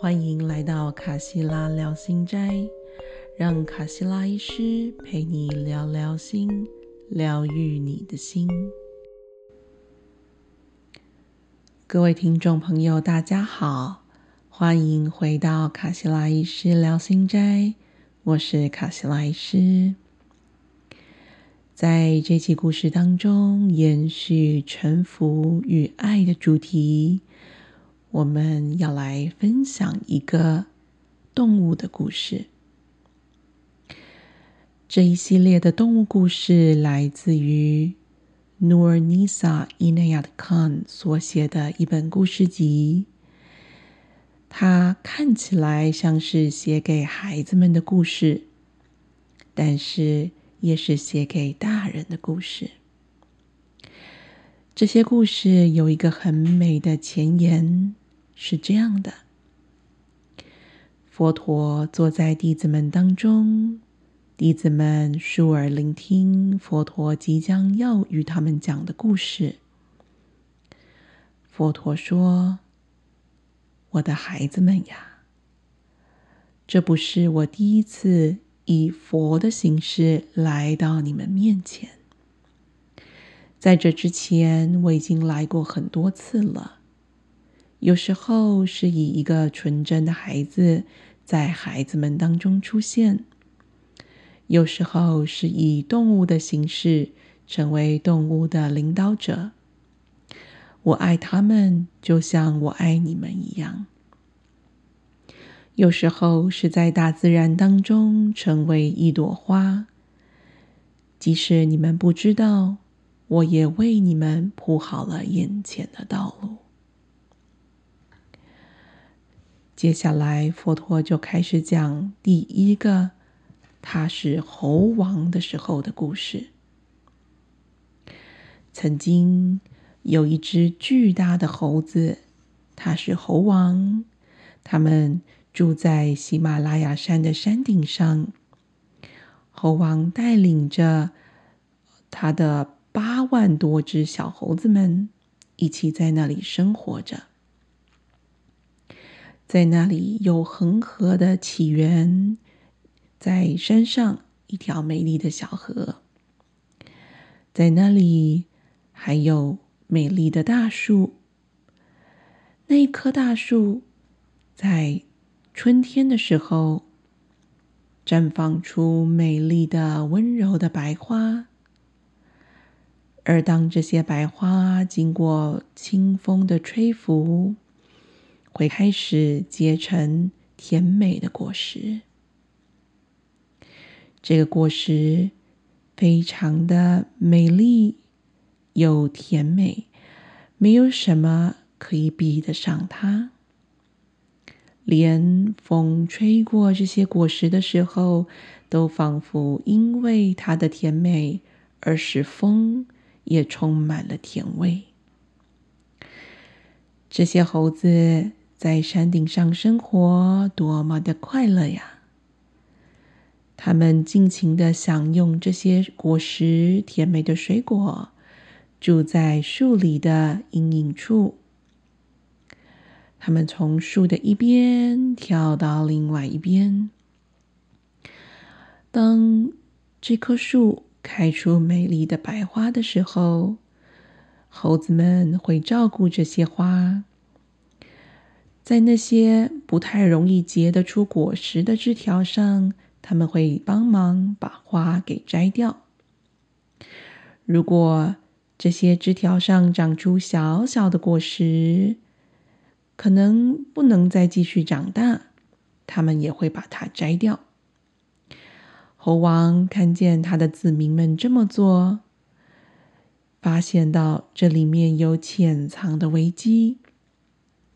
欢迎来到卡西拉聊心斋，让卡西拉医师陪你聊聊心，疗愈你的心。各位听众朋友，大家好，欢迎回到卡西拉医师聊心斋，我是卡西拉医师。在这期故事当中，延续臣服与爱的主题。我们要来分享一个动物的故事。这一系列的动物故事来自于 Nurnisa Inayat Khan 所写的一本故事集。它看起来像是写给孩子们的故事，但是也是写给大人的故事。这些故事有一个很美的前言。是这样的：佛陀坐在弟子们当中，弟子们竖耳聆听佛陀即将要与他们讲的故事。佛陀说：“我的孩子们呀，这不是我第一次以佛的形式来到你们面前，在这之前，我已经来过很多次了。”有时候是以一个纯真的孩子在孩子们当中出现；有时候是以动物的形式成为动物的领导者。我爱他们，就像我爱你们一样。有时候是在大自然当中成为一朵花，即使你们不知道，我也为你们铺好了眼前的道路。接下来，佛陀就开始讲第一个他是猴王的时候的故事。曾经有一只巨大的猴子，他是猴王。他们住在喜马拉雅山的山顶上。猴王带领着他的八万多只小猴子们，一起在那里生活着。在那里有恒河的起源，在山上一条美丽的小河，在那里还有美丽的大树。那一棵大树在春天的时候绽放出美丽的、温柔的白花，而当这些白花经过清风的吹拂，会开始结成甜美的果实。这个果实非常的美丽又甜美，没有什么可以比得上它。连风吹过这些果实的时候，都仿佛因为它的甜美而使风也充满了甜味。这些猴子。在山顶上生活，多么的快乐呀！他们尽情的享用这些果实，甜美的水果，住在树里的阴影处。他们从树的一边跳到另外一边。当这棵树开出美丽的白花的时候，猴子们会照顾这些花。在那些不太容易结得出果实的枝条上，他们会帮忙把花给摘掉。如果这些枝条上长出小小的果实，可能不能再继续长大，他们也会把它摘掉。猴王看见他的子民们这么做，发现到这里面有潜藏的危机。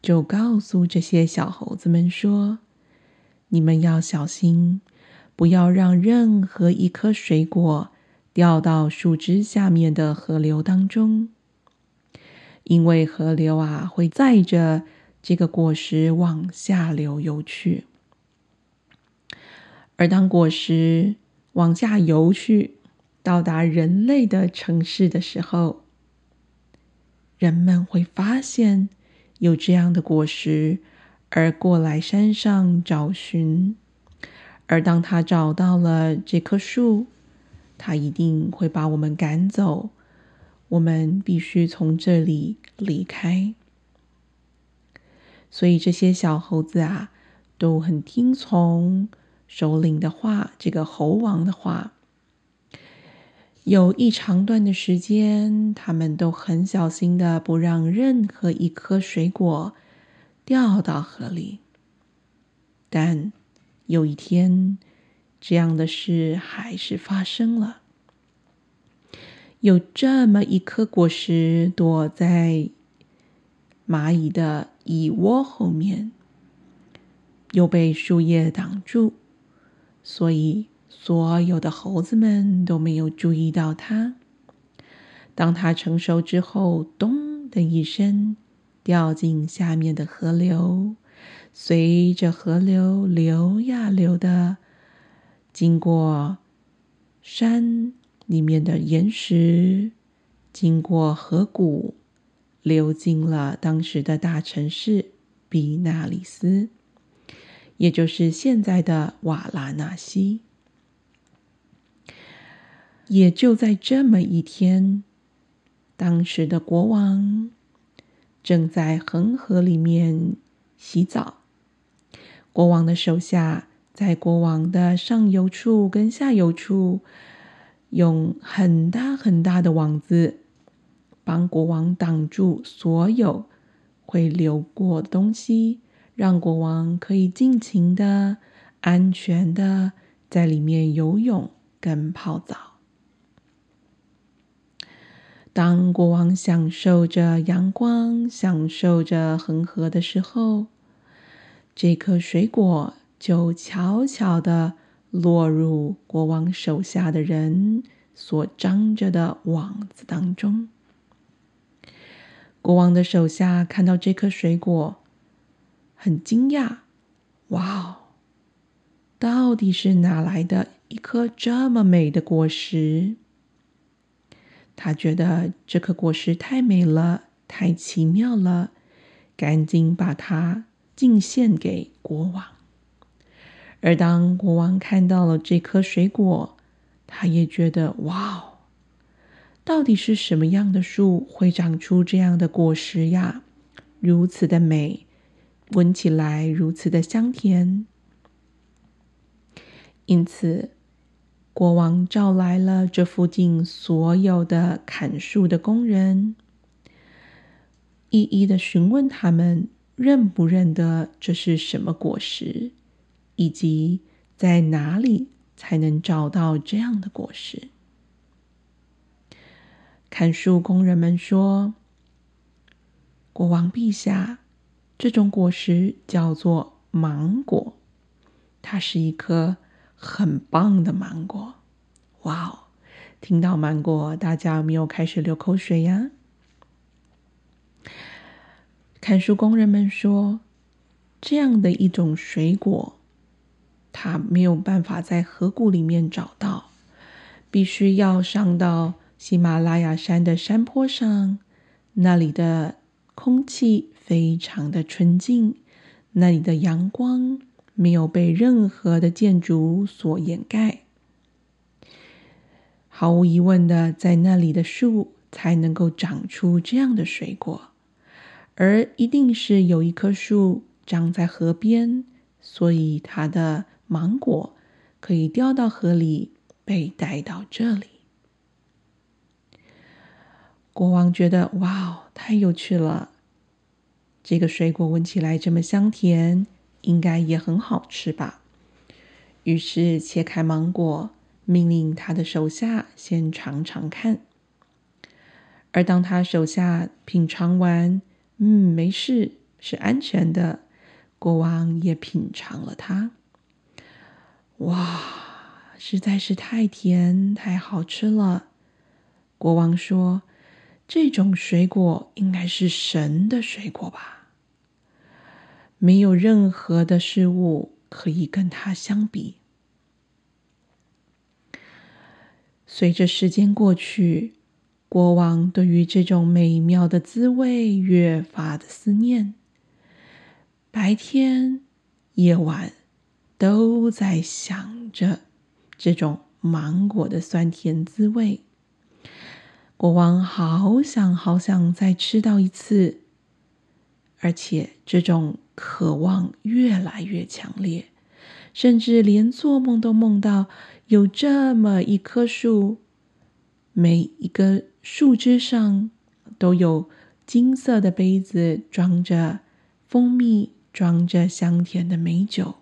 就告诉这些小猴子们说：“你们要小心，不要让任何一颗水果掉到树枝下面的河流当中，因为河流啊会载着这个果实往下流游去。而当果实往下游去，到达人类的城市的时候，人们会发现。”有这样的果实，而过来山上找寻。而当他找到了这棵树，他一定会把我们赶走。我们必须从这里离开。所以这些小猴子啊，都很听从首领的话，这个猴王的话。有一长段的时间，他们都很小心的，不让任何一颗水果掉到河里。但有一天，这样的事还是发生了。有这么一颗果实躲在蚂蚁的蚁窝后面，又被树叶挡住，所以。所有的猴子们都没有注意到它。当它成熟之后，咚的一声，掉进下面的河流，随着河流流呀流的，经过山里面的岩石，经过河谷，流进了当时的大城市比纳里斯，也就是现在的瓦拉纳西。也就在这么一天，当时的国王正在恒河里面洗澡。国王的手下在国王的上游处跟下游处，用很大很大的网子帮国王挡住所有会流过的东西，让国王可以尽情的、安全的在里面游泳跟泡澡。当国王享受着阳光、享受着恒河的时候，这颗水果就悄悄的落入国王手下的人所张着的网子当中。国王的手下看到这颗水果，很惊讶：“哇哦，到底是哪来的一颗这么美的果实？”他觉得这颗果实太美了，太奇妙了，赶紧把它敬献给国王。而当国王看到了这颗水果，他也觉得哇哦，到底是什么样的树会长出这样的果实呀？如此的美，闻起来如此的香甜，因此。国王召来了这附近所有的砍树的工人，一一的询问他们认不认得这是什么果实，以及在哪里才能找到这样的果实。砍树工人们说：“国王陛下，这种果实叫做芒果，它是一颗。”很棒的芒果，哇哦！听到芒果，大家有没有开始流口水呀？砍树工人们说，这样的一种水果，它没有办法在河谷里面找到，必须要上到喜马拉雅山的山坡上，那里的空气非常的纯净，那里的阳光。没有被任何的建筑所掩盖，毫无疑问的，在那里的树才能够长出这样的水果，而一定是有一棵树长在河边，所以它的芒果可以掉到河里，被带到这里。国王觉得，哇哦，太有趣了！这个水果闻起来这么香甜。应该也很好吃吧。于是切开芒果，命令他的手下先尝尝看。而当他手下品尝完，嗯，没事，是安全的。国王也品尝了它，哇，实在是太甜，太好吃了。国王说：“这种水果应该是神的水果吧。”没有任何的事物可以跟它相比。随着时间过去，国王对于这种美妙的滋味越发的思念。白天、夜晚都在想着这种芒果的酸甜滋味。国王好想好想再吃到一次，而且这种渴望越来越强烈，甚至连做梦都梦到有这么一棵树，每一个树枝上都有金色的杯子，装着蜂蜜。装着香甜的美酒，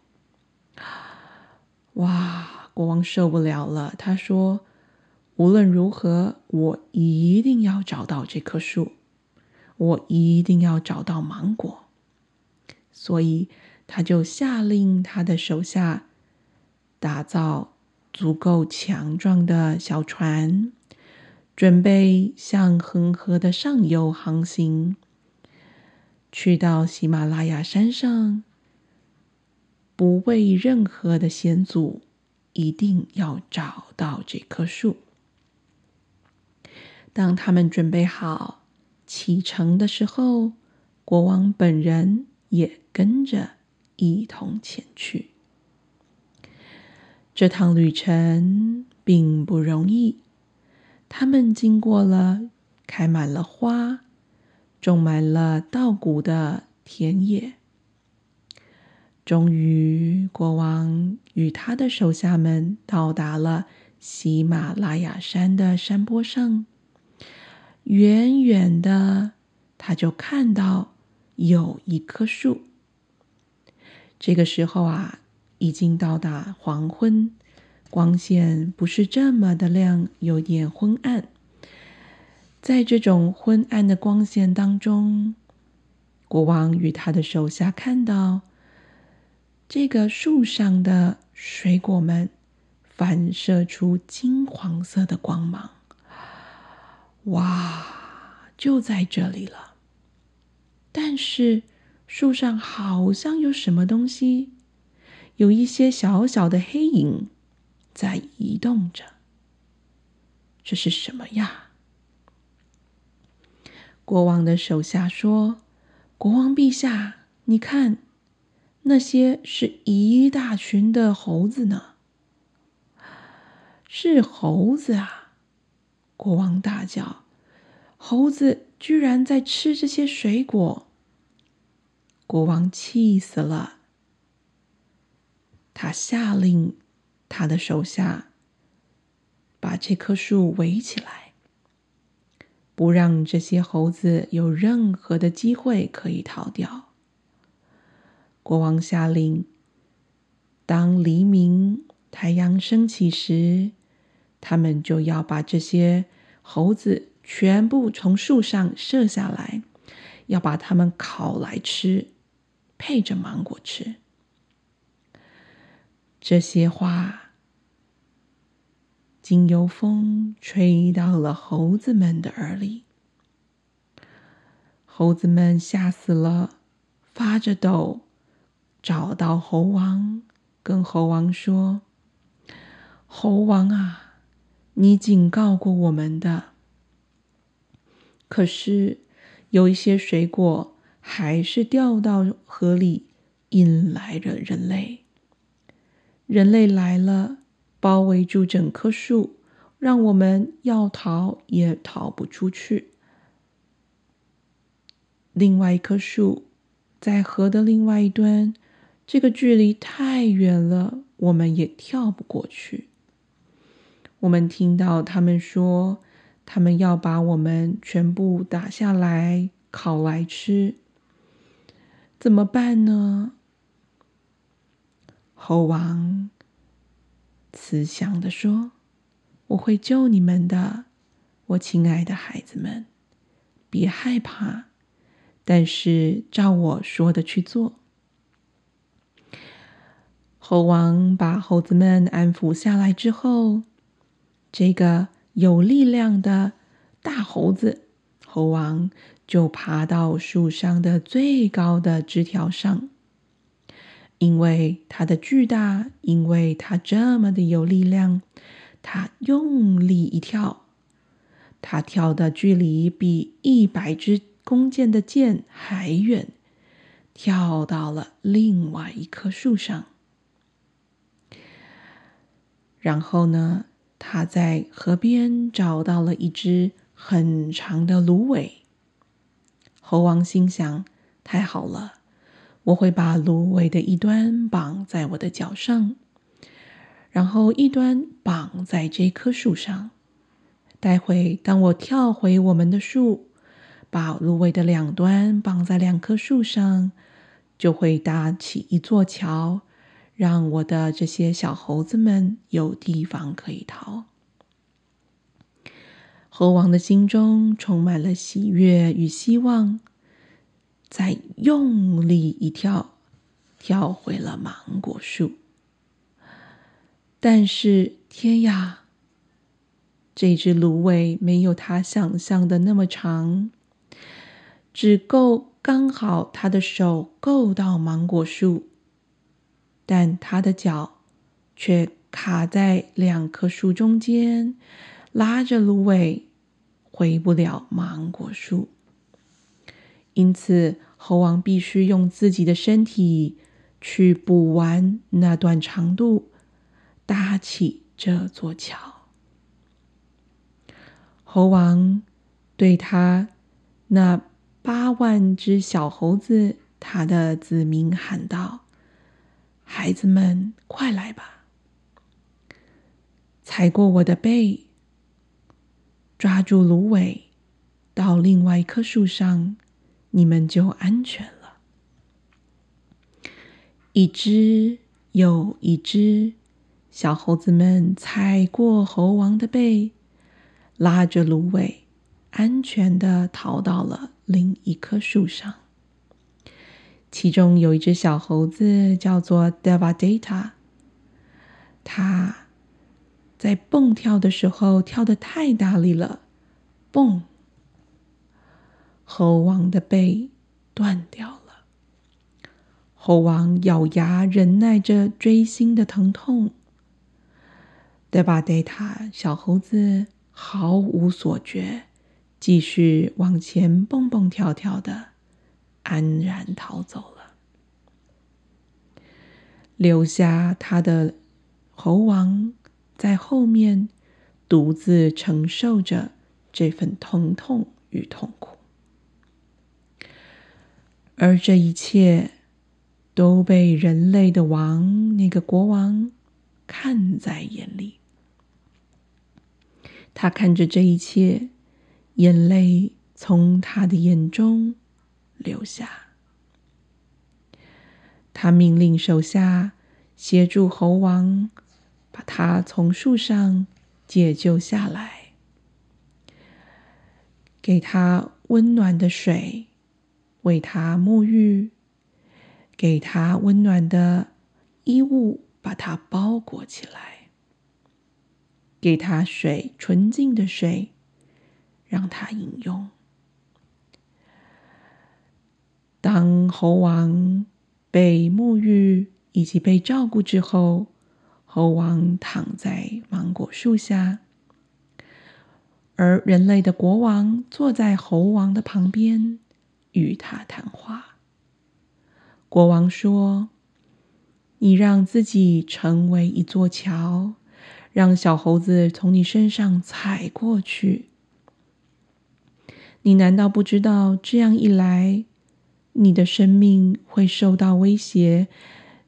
哇！国王受不了了，他说：“无论如何，我一定要找到这棵树，我一定要找到芒果。”所以，他就下令他的手下打造足够强壮的小船，准备向恒河的上游航行。去到喜马拉雅山上，不畏任何的险阻，一定要找到这棵树。当他们准备好启程的时候，国王本人也跟着一同前去。这趟旅程并不容易，他们经过了开满了花。种满了稻谷的田野。终于，国王与他的手下们到达了喜马拉雅山的山坡上。远远的，他就看到有一棵树。这个时候啊，已经到达黄昏，光线不是这么的亮，有点昏暗。在这种昏暗的光线当中，国王与他的手下看到这个树上的水果们反射出金黄色的光芒。哇，就在这里了！但是树上好像有什么东西，有一些小小的黑影在移动着。这是什么呀？国王的手下说：“国王陛下，你看，那些是一大群的猴子呢。”是猴子啊！国王大叫：“猴子居然在吃这些水果！”国王气死了，他下令他的手下把这棵树围起来。不让这些猴子有任何的机会可以逃掉。国王下令，当黎明、太阳升起时，他们就要把这些猴子全部从树上射下来，要把它们烤来吃，配着芒果吃。这些话。经由风吹到了猴子们的耳里，猴子们吓死了，发着抖，找到猴王，跟猴王说：“猴王啊，你警告过我们的，可是有一些水果还是掉到河里，引来了人类。人类来了。”包围住整棵树，让我们要逃也逃不出去。另外一棵树在河的另外一端，这个距离太远了，我们也跳不过去。我们听到他们说，他们要把我们全部打下来烤来吃，怎么办呢？猴王。慈祥的说：“我会救你们的，我亲爱的孩子们，别害怕。但是照我说的去做。”猴王把猴子们安抚下来之后，这个有力量的大猴子猴王就爬到树上的最高的枝条上。因为它的巨大，因为它这么的有力量，它用力一跳，它跳的距离比一百支弓箭的箭还远，跳到了另外一棵树上。然后呢，他在河边找到了一只很长的芦苇。猴王心想：太好了，我会把芦苇的一端绑在我的脚上，然后一端绑在这棵树上。待会当我跳回我们的树，把芦苇的两端绑在两棵树上，就会搭起一座桥。让我的这些小猴子们有地方可以逃。猴王的心中充满了喜悦与希望，再用力一跳，跳回了芒果树。但是天呀，这只芦苇没有他想象的那么长，只够刚好他的手够到芒果树。但他的脚却卡在两棵树中间，拉着芦苇回不了芒果树。因此，猴王必须用自己的身体去补完那段长度，搭起这座桥。猴王对他那八万只小猴子，他的子民喊道。孩子们，快来吧！踩过我的背，抓住芦苇，到另外一棵树上，你们就安全了。一只又一只小猴子们踩过猴王的背，拉着芦苇，安全的逃到了另一棵树上。其中有一只小猴子，叫做 Devadatta。它在蹦跳的时候跳得太大力了，蹦！猴王的背断掉了。猴王咬牙忍耐着锥心的疼痛。Devadatta 小猴子毫无所觉，继续往前蹦蹦跳跳的。安然逃走了，留下他的猴王在后面独自承受着这份疼痛与痛苦，而这一切都被人类的王那个国王看在眼里。他看着这一切，眼泪从他的眼中。留下，他命令手下协助猴王把他从树上解救下来，给他温暖的水，为他沐浴，给他温暖的衣物，把他包裹起来，给他水，纯净的水，让他饮用。当猴王被沐浴以及被照顾之后，猴王躺在芒果树下，而人类的国王坐在猴王的旁边与他谈话。国王说：“你让自己成为一座桥，让小猴子从你身上踩过去。你难道不知道这样一来？”你的生命会受到威胁，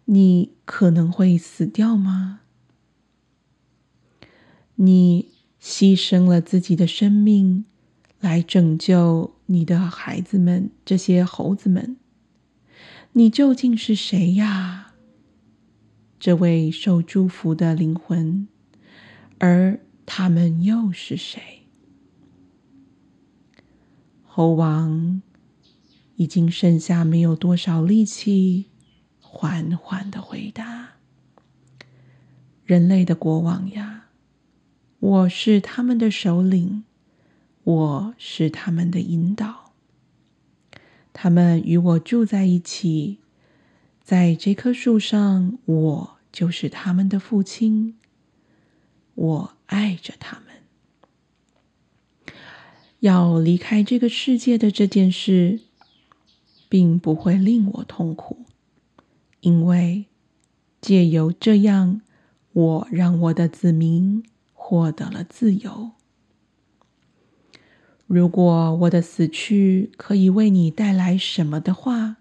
你可能会死掉吗？你牺牲了自己的生命来拯救你的孩子们，这些猴子们，你究竟是谁呀？这位受祝福的灵魂，而他们又是谁？猴王。已经剩下没有多少力气，缓缓的回答：“人类的国王呀，我是他们的首领，我是他们的引导。他们与我住在一起，在这棵树上，我就是他们的父亲。我爱着他们。要离开这个世界的这件事。”并不会令我痛苦，因为借由这样，我让我的子民获得了自由。如果我的死去可以为你带来什么的话，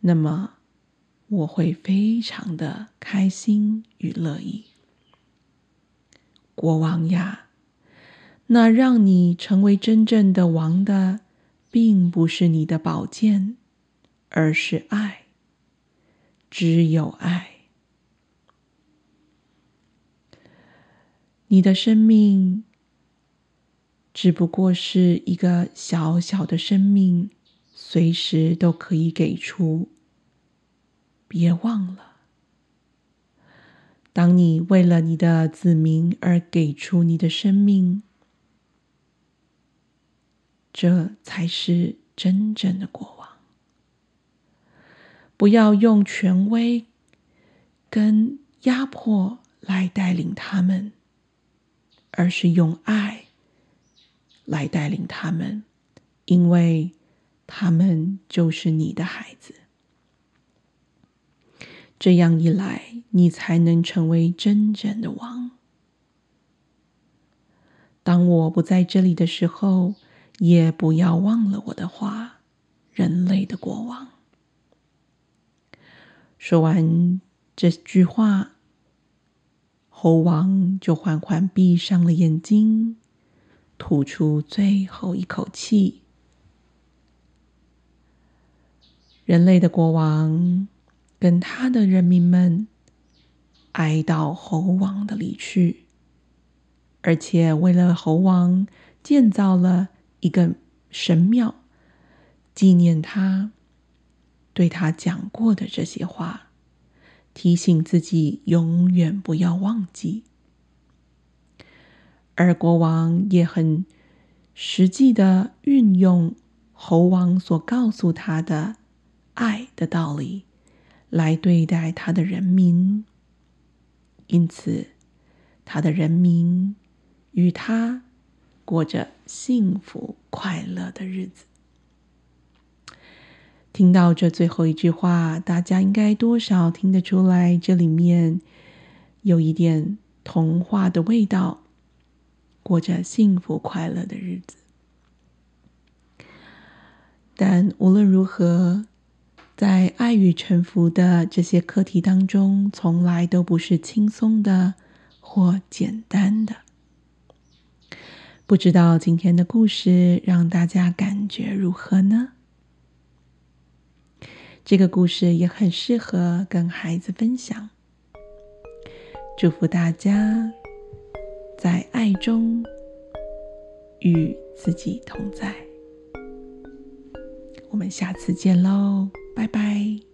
那么我会非常的开心与乐意。国王呀，那让你成为真正的王的，并不是你的宝剑，而是爱。只有爱。你的生命只不过是一个小小的生命，随时都可以给出。别忘了。当你为了你的子民而给出你的生命，这才是真正的国王。不要用权威跟压迫来带领他们，而是用爱来带领他们，因为他们就是你的孩子。这样一来，你才能成为真正的王。当我不在这里的时候，也不要忘了我的话，人类的国王。说完这句话，猴王就缓缓闭上了眼睛，吐出最后一口气。人类的国王。跟他的人民们哀悼猴王的离去，而且为了猴王建造了一个神庙，纪念他对他讲过的这些话，提醒自己永远不要忘记。而国王也很实际的运用猴王所告诉他的爱的道理。来对待他的人民，因此，他的人民与他过着幸福快乐的日子。听到这最后一句话，大家应该多少听得出来，这里面有一点童话的味道，过着幸福快乐的日子。但无论如何。在爱与臣服的这些课题当中，从来都不是轻松的或简单的。不知道今天的故事让大家感觉如何呢？这个故事也很适合跟孩子分享。祝福大家在爱中与自己同在。我们下次见喽！拜拜。